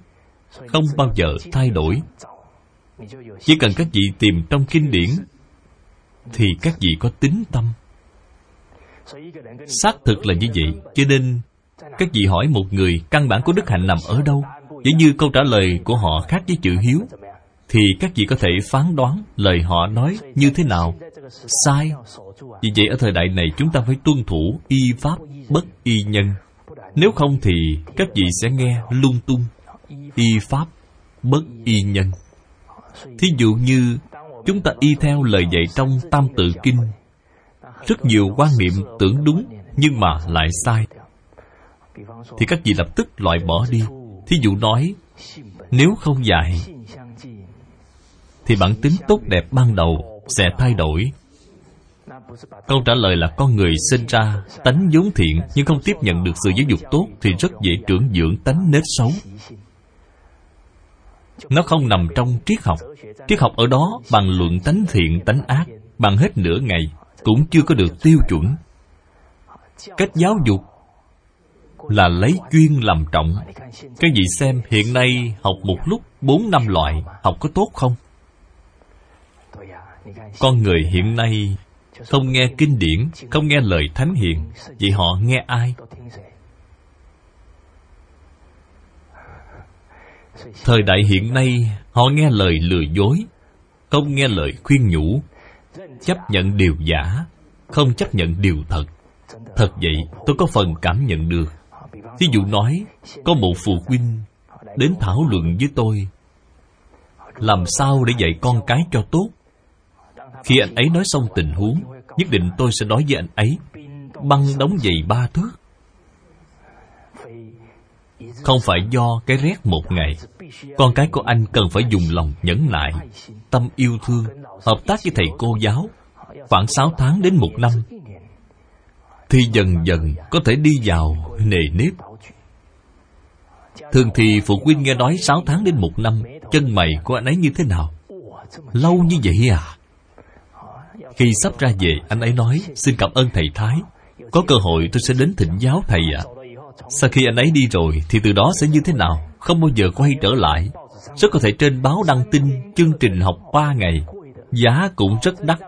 A: Không bao giờ thay đổi. Chỉ cần các vị tìm trong kinh điển, thì các vị có tính tâm. Xác thực là như vậy, cho nên các vị hỏi một người, căn bản của đức hạnh nằm ở đâu? Giống như câu trả lời của họ khác với chữ hiếu thì các vị có thể phán đoán lời họ nói như thế nào. Sai. Vì vậy ở thời đại này chúng ta phải tuân thủ y pháp bất y nhân. Nếu không thì các vị sẽ nghe lung tung. Y pháp bất y nhân. Thí dụ như, chúng ta y theo lời dạy trong tam tự kinh. Rất nhiều quan niệm tưởng đúng nhưng mà lại sai. Thì các vị lập tức loại bỏ đi. Thí dụ nói, nếu không dạy thì bản tính tốt đẹp ban đầu sẽ thay đổi. Câu trả lời là con người sinh ra tánh vốn thiện nhưng không tiếp nhận được sự giáo dục tốt thì rất dễ trưởng dưỡng tánh nết xấu. Nó không nằm trong triết học. Triết học ở đó bằng luận tánh thiện, tánh ác, bằng hết nửa ngày cũng chưa có được tiêu chuẩn. Cách giáo dục là lấy chuyên làm trọng. Các vị xem, hiện nay học một lúc, bốn năm loại, học có tốt không? Con người hiện nay không nghe kinh điển, không nghe lời thánh hiền vậy họ nghe ai? Thời đại hiện nay, họ nghe lời lừa dối, không nghe lời khuyên nhủ, chấp nhận điều giả, không chấp nhận điều thật. Thật vậy, tôi có phần cảm nhận được. Ví dụ nói, có một phụ huynh đến thảo luận với tôi, làm sao để dạy con cái cho tốt? Khi anh ấy nói xong tình huống, nhất định tôi sẽ nói với anh ấy, băng đóng giày ba thước. Không phải do cái rét một ngày, con cái của anh cần phải dùng lòng nhẫn nại, tâm yêu thương, hợp tác với thầy cô giáo. Khoảng sáu tháng đến một năm, thì dần dần có thể đi vào nề nếp. Thường thì phụ huynh nghe nói sáu tháng đến một năm, chân mày của anh ấy như thế nào? Lâu như vậy à? Khi sắp ra về, anh ấy nói, xin cảm ơn thầy thái. Có cơ hội tôi sẽ đến thỉnh giáo thầy ạ. À. sau khi anh ấy đi rồi, thì từ đó sẽ như thế nào? Không bao giờ quay trở lại. Rất có thể trên báo đăng tin chương trình học ba ngày. Giá cũng rất đắt.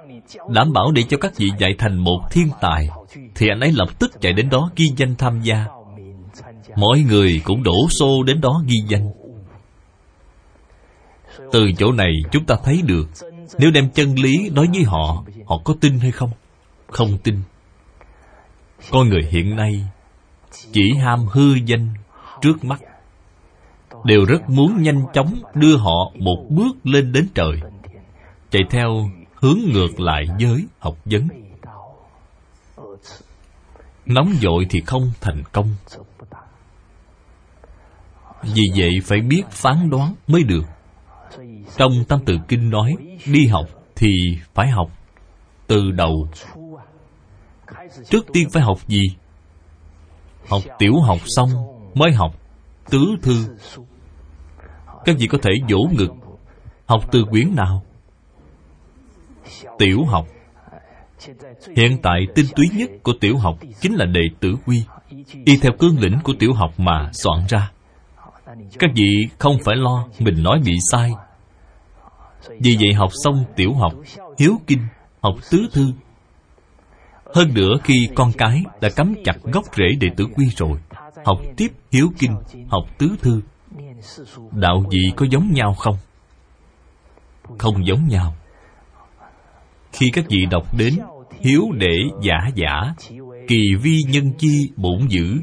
A: Đảm bảo để cho các vị dạy thành một thiên tài, thì anh ấy lập tức chạy đến đó ghi danh tham gia. Mọi người cũng đổ xô đến đó ghi danh. Từ chỗ này chúng ta thấy được nếu đem chân lý nói với họ họ có tin hay không? Không tin. Con người hiện nay chỉ ham hư danh trước mắt. Đều rất muốn nhanh chóng đưa họ một bước lên đến trời, chạy theo hướng ngược lại với học vấn. Nóng vội thì không thành công. Vì vậy phải biết phán đoán mới được trong tâm tự kinh nói, đi học thì phải học từ đầu. Trước tiên phải học gì? Học tiểu học xong mới học tứ thư. Các vị có thể vỗ ngực, học từ quyển nào? Tiểu học. Hiện tại tinh túy nhất của tiểu học chính là đệ tử quy. Y theo cương lĩnh của tiểu học mà soạn ra. Các vị không phải lo mình nói bị sai vì vậy học xong tiểu học, hiếu kinh, học tứ thư. Hơn nữa khi con cái đã cắm chặt gốc rễ đệ tử quy rồi, học tiếp hiếu kinh, học tứ thư. Đạo gì có giống nhau không? Không giống nhau. Khi các vị đọc đến hiếu để giả giả, kỳ vi nhân chi bổn dữ,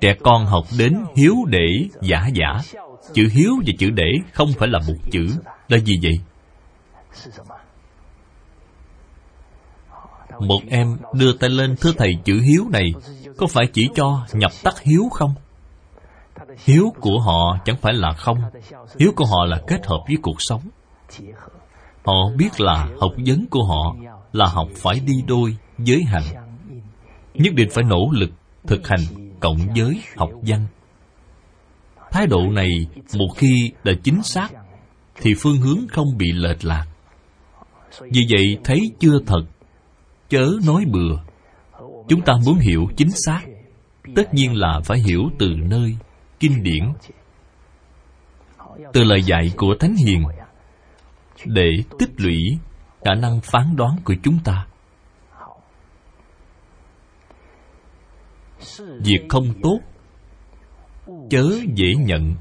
A: trẻ con học đến hiếu để giả giả chữ hiếu và chữ để không phải là một chữ. Là gì vậy? Một em đưa tay lên, thưa thầy, chữ hiếu này có phải chỉ cho nhập tắc hiếu không? Hiếu của họ chẳng phải là không. Hiếu của họ là kết hợp với cuộc sống. Họ biết là học vấn của họ là học phải đi đôi với hành. Nhất định phải nỗ lực thực hành cộng với học văn thái độ này một khi đã chính xác, thì phương hướng không bị lệch lạc. Vì vậy, thấy chưa thật, chớ nói bừa. Chúng ta muốn hiểu chính xác, tất nhiên là phải hiểu từ nơi kinh điển. Từ lời dạy của thánh hiền, để tích lũy khả năng phán đoán của chúng ta. Việc không tốt chớ dễ nhận.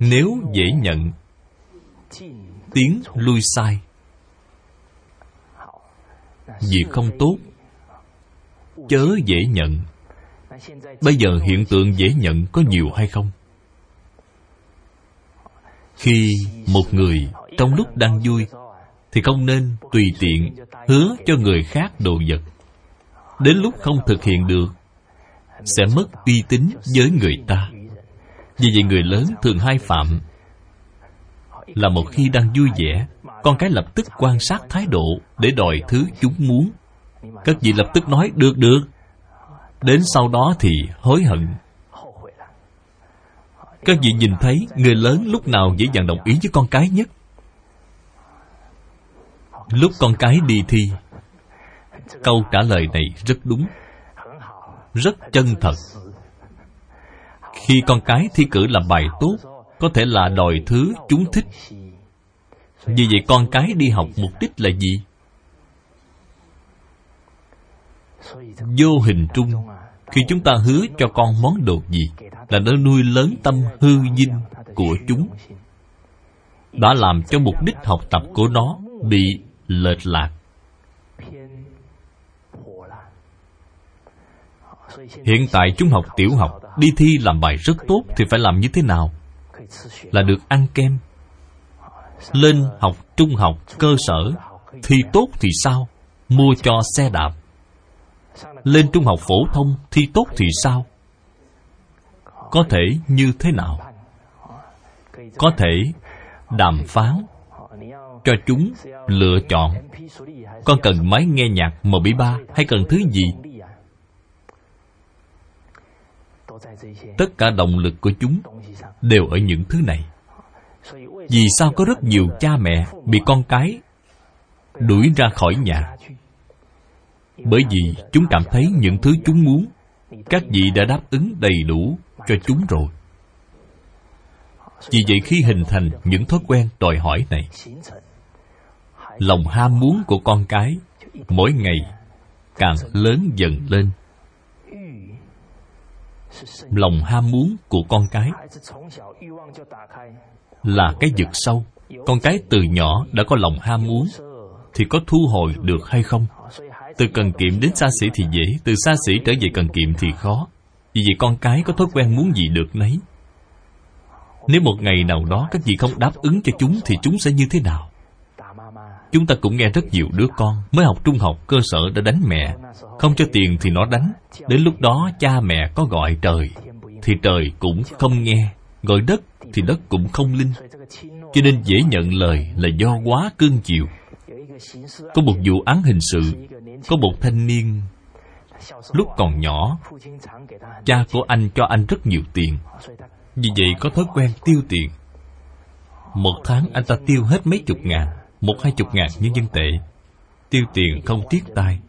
A: Nếu dễ nhận, tiếng lui sai. Việc không tốt, chớ dễ nhận. Bây giờ hiện tượng dễ nhận có nhiều hay không? Khi một người trong lúc đang vui, thì không nên tùy tiện hứa cho người khác đồ vật. Đến lúc không thực hiện được sẽ mất uy tín với người ta. Vì vậy người lớn thường hai phạm. Là một khi đang vui vẻ, con cái lập tức quan sát thái độ để đòi thứ chúng muốn. Các vị lập tức nói, được được. Đến sau đó thì hối hận. Các vị nhìn thấy người lớn lúc nào dễ dàng đồng ý với con cái nhất? Lúc con cái đi thi, câu trả lời này rất đúng rất chân thật. Khi con cái thi cử làm bài tốt, có thể là đòi thứ chúng thích. Vì vậy con cái đi học mục đích là gì? Vô hình trung, khi chúng ta hứa cho con món đồ gì là nó nuôi lớn tâm hư dinh của chúng, đã làm cho mục đích học tập của nó bị lệch lạc. Hiện tại chúng học tiểu học, đi thi làm bài rất tốt thì phải làm như thế nào? Là được ăn kem, lên học trung học cơ sở, thi tốt thì sao? Mua cho xe đạp. Lên trung học phổ thông, thi tốt thì sao? Có thể như thế nào? Có thể đàm phán cho chúng lựa chọn. Con cần máy nghe nhạc mp3 hay cần thứ gì? Tất cả động lực của chúng đều ở những thứ này. Vì sao có rất nhiều cha mẹ bị con cái đuổi ra khỏi nhà? Bởi vì chúng cảm thấy những thứ chúng muốn, các vị đã đáp ứng đầy đủ cho chúng rồi. Vì vậy khi hình thành những thói quen đòi hỏi này, lòng ham muốn của con cái mỗi ngày càng lớn dần lên lòng ham muốn của con cái là cái vực sâu. Con cái từ nhỏ đã có lòng ham muốn thì có thu hồi được hay không? Từ cần kiệm đến xa xỉ thì dễ, từ xa xỉ trở về cần kiệm thì khó. Vì vậy con cái có thói quen muốn gì được nấy. Nếu một ngày nào đó các vị không đáp ứng cho chúng thì chúng sẽ như thế nào? Chúng ta cũng nghe rất nhiều đứa con mới học trung học cơ sở đã đánh mẹ. Không cho tiền thì nó đánh. Đến lúc đó, cha mẹ có gọi trời. Thì trời cũng không nghe. Gọi đất thì đất cũng không linh. Cho nên dễ nhận lời là do quá cương chiều. Có một vụ án hình sự. Có một thanh niên lúc còn nhỏ, cha của anh cho anh rất nhiều tiền. Vì vậy có thói quen tiêu tiền. Một tháng anh ta tiêu hết mấy chục ngàn một hai chục ngàn nhân dân tệ. Tiêu tiền không tiếc tay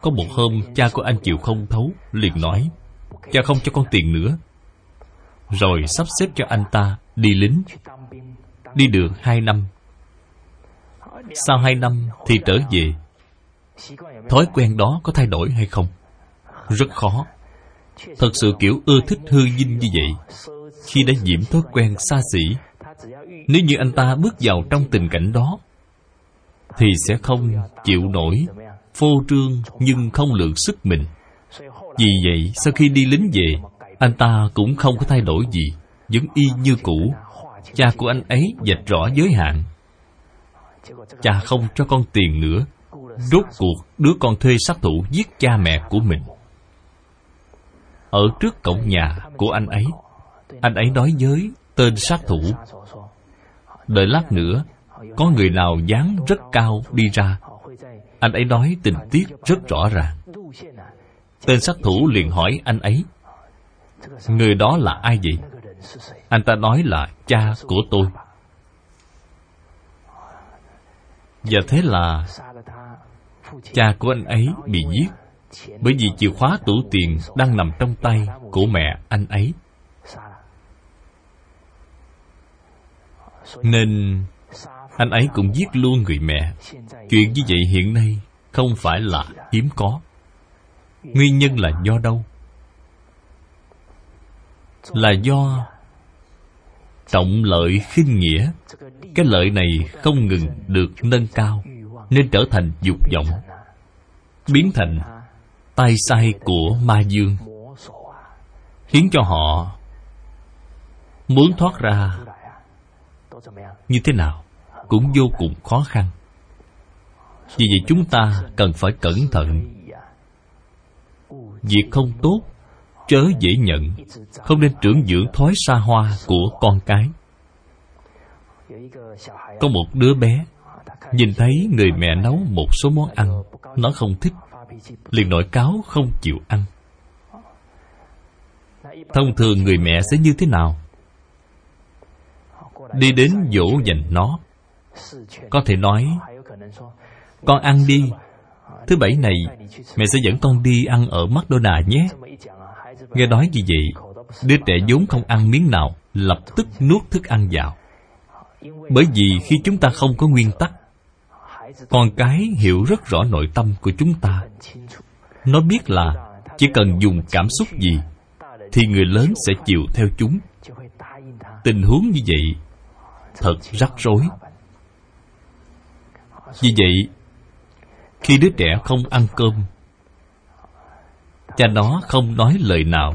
A: có một hôm, cha của anh chịu không thấu, liền nói, cha không cho con tiền nữa. Rồi sắp xếp cho anh ta đi lính, đi được hai năm. Sau hai năm thì trở về. Thói quen đó có thay đổi hay không? Rất khó. Thật sự kiểu ưa thích hư dinh như vậy. Khi đã nhiễm thói quen xa xỉ nếu như anh ta bước vào trong tình cảnh đó, thì sẽ không chịu nổi phô trương nhưng không lượng sức mình. Vì vậy, sau khi đi lính về, anh ta cũng không có thay đổi gì, vẫn y như cũ. Cha của anh ấy dạch rõ giới hạn. Cha không cho con tiền nữa. Rốt cuộc, đứa con thuê sát thủ giết cha mẹ của mình. Ở trước cổng nhà của anh ấy anh ấy nói với tên sát thủ đợi lát nữa, có người nào dáng rất cao đi ra. Anh ấy nói tình tiết rất rõ ràng. Tên sát thủ liền hỏi anh ấy, người đó là ai vậy? Anh ta nói là cha của tôi. Và thế là cha của anh ấy bị giết, bởi vì chìa khóa tủ tiền đang nằm trong tay của mẹ anh ấy. Nên anh ấy cũng giết luôn người mẹ. Chuyện như vậy hiện nay không phải là hiếm có. Nguyên nhân là do đâu? Là do trọng lợi khinh nghĩa. Cái lợi này không ngừng được nâng cao, nên trở thành dục vọng, biến thành tay sai của ma dương, khiến cho họ muốn thoát ra như thế nào cũng vô cùng khó khăn. Vì vậy chúng ta cần phải cẩn thận. Việc không tốt, chớ dễ nhận. Không nên trưởng dưỡng thói xa hoa của con cái. Có một đứa bé, nhìn thấy người mẹ nấu một số món ăn, nó không thích. Liền nổi cáo không chịu ăn. Thông thường người mẹ sẽ như thế nào? Đi đến dỗ dành nó. Có thể nói, con ăn đi. Thứ bảy này, mẹ sẽ dẫn con đi ăn ở mcdonald nhé. Nghe nói như vậy, đứa trẻ vốn không ăn miếng nào, lập tức nuốt thức ăn vào. Bởi vì khi chúng ta không có nguyên tắc, con cái hiểu rất rõ nội tâm của chúng ta. Nó biết là chỉ cần dùng cảm xúc gì, thì người lớn sẽ chịu theo chúng. Tình huống như vậy thật rắc rối. Vì vậy, khi đứa trẻ không ăn cơm, cha nó không nói lời nào,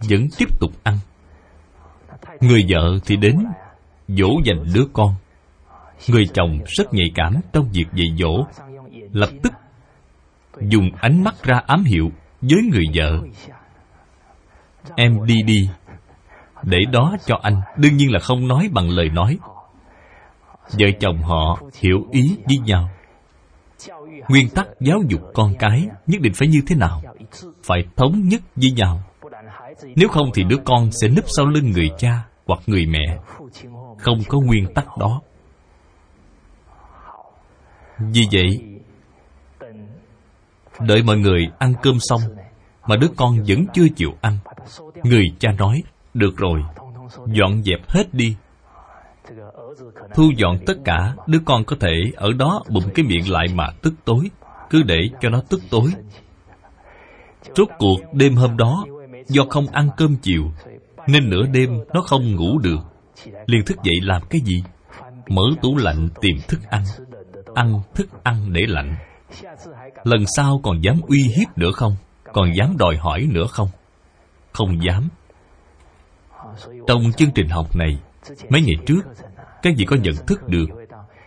A: vẫn tiếp tục ăn. Người vợ thì đến dỗ dành đứa con. Người chồng rất nhạy cảm trong việc dạy dỗ, lập tức dùng ánh mắt ra ám hiệu với người vợ. Em đi đi để đó cho anh, đương nhiên là không nói bằng lời nói. Vợ chồng họ hiểu ý với nhau. Nguyên tắc giáo dục con cái nhất định phải như thế nào? Phải thống nhất với nhau. Nếu không thì đứa con sẽ núp sau lưng người cha hoặc người mẹ. Không có nguyên tắc đó. Vì vậy, đợi mọi người ăn cơm xong mà đứa con vẫn chưa chịu ăn, người cha nói được rồi, dọn dẹp hết đi. Thu dọn tất cả, đứa con có thể ở đó bụng cái miệng lại mà tức tối. Cứ để cho nó tức tối. Rốt cuộc đêm hôm đó, do không ăn cơm chiều, Nên nửa đêm nó không ngủ được. Liền thức dậy làm cái gì? Mở tủ lạnh tìm thức ăn. Ăn thức ăn để lạnh. Lần sau còn dám uy hiếp nữa không? Còn dám đòi hỏi nữa không? Không dám trong chương trình học này. Mấy ngày trước, các vị có nhận thức được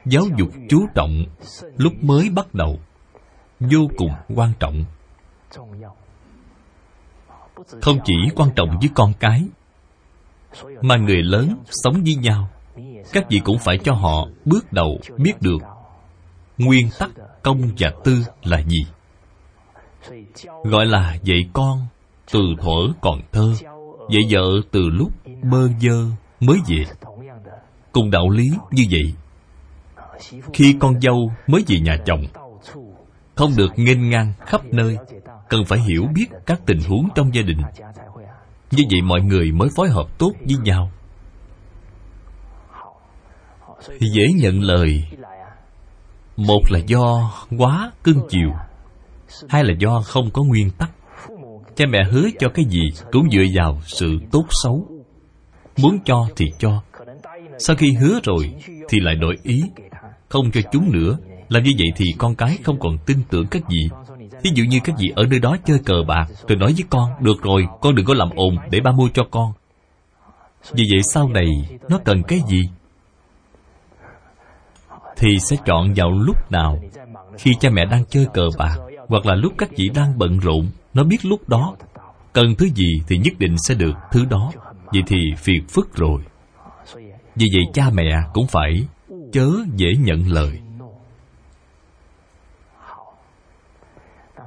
A: giáo dục chú trọng lúc mới bắt đầu vô cùng quan trọng. Không chỉ quan trọng với con cái, mà người lớn sống với nhau, các vị cũng phải cho họ bước đầu biết được nguyên tắc công và tư là gì. Gọi là dạy con từ thuở còn thơ vậy vợ từ lúc bơ dơ mới về. Cùng đạo lý như vậy, khi con dâu mới về nhà chồng, không được nghênh ngang khắp nơi, cần phải hiểu biết các tình huống trong gia đình. Như vậy mọi người mới phối hợp tốt với nhau. Dễ nhận lời. Một là do quá cưng chiều, hai là do không có nguyên tắc cha mẹ hứa cho cái gì cũng dựa vào sự tốt xấu. Muốn cho thì cho. Sau khi hứa rồi thì lại đổi ý. Không cho chúng nữa. Làm như vậy thì con cái không còn tin tưởng các vị ví dụ như các vị ở nơi đó chơi cờ bạc rồi nói với con, được rồi, con đừng có làm ồn để ba mua cho con. Vì vậy sau này nó cần cái gì? Thì sẽ chọn vào lúc nào? Khi cha mẹ đang chơi cờ bạc hoặc là lúc các vị đang bận rộn nó biết lúc đó, cần thứ gì thì nhất định sẽ được thứ đó. Vậy thì phiền phức rồi. Vì vậy cha mẹ cũng phải chớ dễ nhận lời.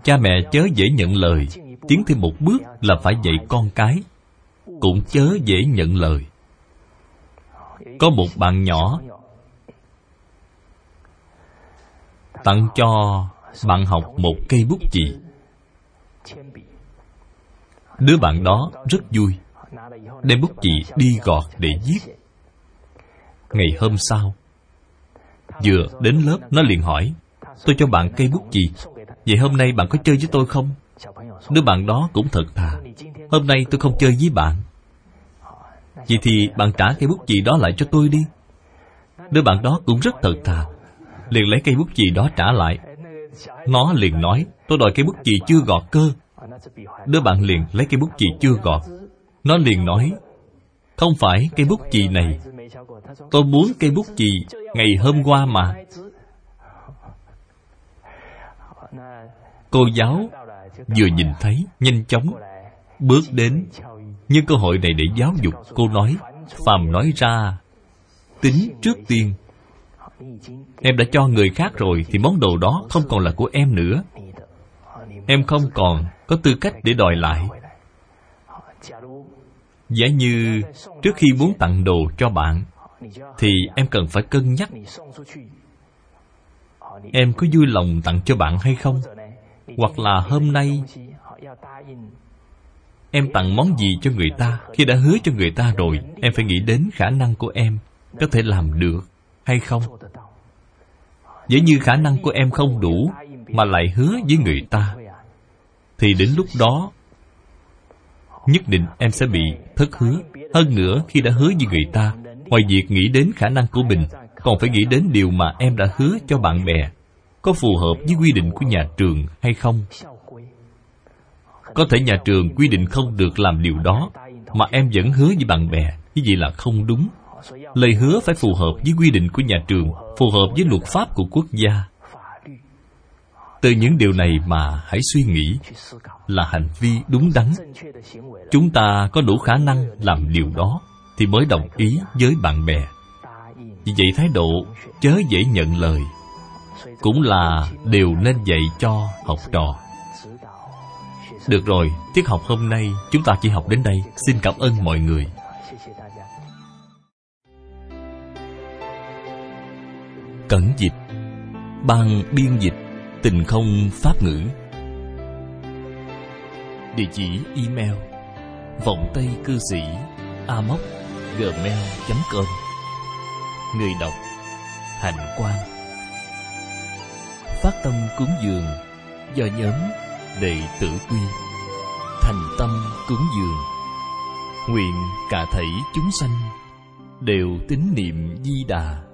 A: Cha mẹ chớ dễ nhận lời, tiến thêm một bước là phải dạy con cái cũng chớ dễ nhận lời. Có một bạn nhỏ tặng cho bạn học một cây bút chì đứa bạn đó rất vui, đem bút chì đi gọt để viết. Ngày hôm sau, vừa đến lớp, nó liền hỏi, tôi cho bạn cây bút chì, vậy hôm nay bạn có chơi với tôi không? Đứa bạn đó cũng thật thà, hôm nay tôi không chơi với bạn. Vậy thì bạn trả cây bút chì đó lại cho tôi đi. Đứa bạn đó cũng rất thật thà, liền lấy cây bút chì đó trả lại nó liền nói, tôi đòi cây bút chì chưa gọt cơ. Đứa bạn liền lấy cây bút chì chưa gọt. Nó liền nói, không phải cây bút chì này. Tôi muốn cây bút chì ngày hôm qua mà. Cô giáo vừa nhìn thấy, nhanh chóng bước đến. Nhưng cơ hội này để giáo dục, cô nói, phàm nói ra, tính trước tiên em đã cho người khác rồi thì món đồ đó không còn là của em nữa. Em không còn có tư cách để đòi lại. Giả như trước khi muốn tặng đồ cho bạn, thì em cần phải cân nhắc. Em có vui lòng tặng cho bạn hay không? Hoặc là hôm nay em tặng món gì cho người ta? Khi đã hứa cho người ta rồi, em phải nghĩ đến khả năng của em có thể làm được hay không? Dễ như khả năng của em không đủ mà lại hứa với người ta. Thì đến lúc đó, nhất định em sẽ bị thất hứa. Hơn nữa, khi đã hứa với người ta, ngoài việc nghĩ đến khả năng của mình, còn phải nghĩ đến điều mà em đã hứa cho bạn bè. Có phù hợp với quy định của nhà trường hay không? Có thể nhà trường quy định không được làm điều đó, mà em vẫn hứa với bạn bè. Như vậy là không đúng? Lời hứa phải phù hợp với quy định của nhà trường, phù hợp với luật pháp của quốc gia. Từ những điều này mà hãy suy nghĩ là hành vi đúng đắn. Chúng ta có đủ khả năng làm điều đó thì mới đồng ý với bạn bè. Vì vậy thái độ chớ dễ nhận lời cũng là điều nên dạy cho học trò. Được rồi, tiết học hôm nay chúng ta chỉ học đến đây. Xin cảm ơn mọi người. Cẩn dịch ban biên dịch tình không pháp ngữ. Địa chỉ email vọng tây cư sĩ a móc gmail com. Người đọc hạnh quan phát tâm cúng dường do nhóm đệ tử quy. Thành tâm cúng dường. Nguyện cả thảy chúng sanh đều tín niệm di đà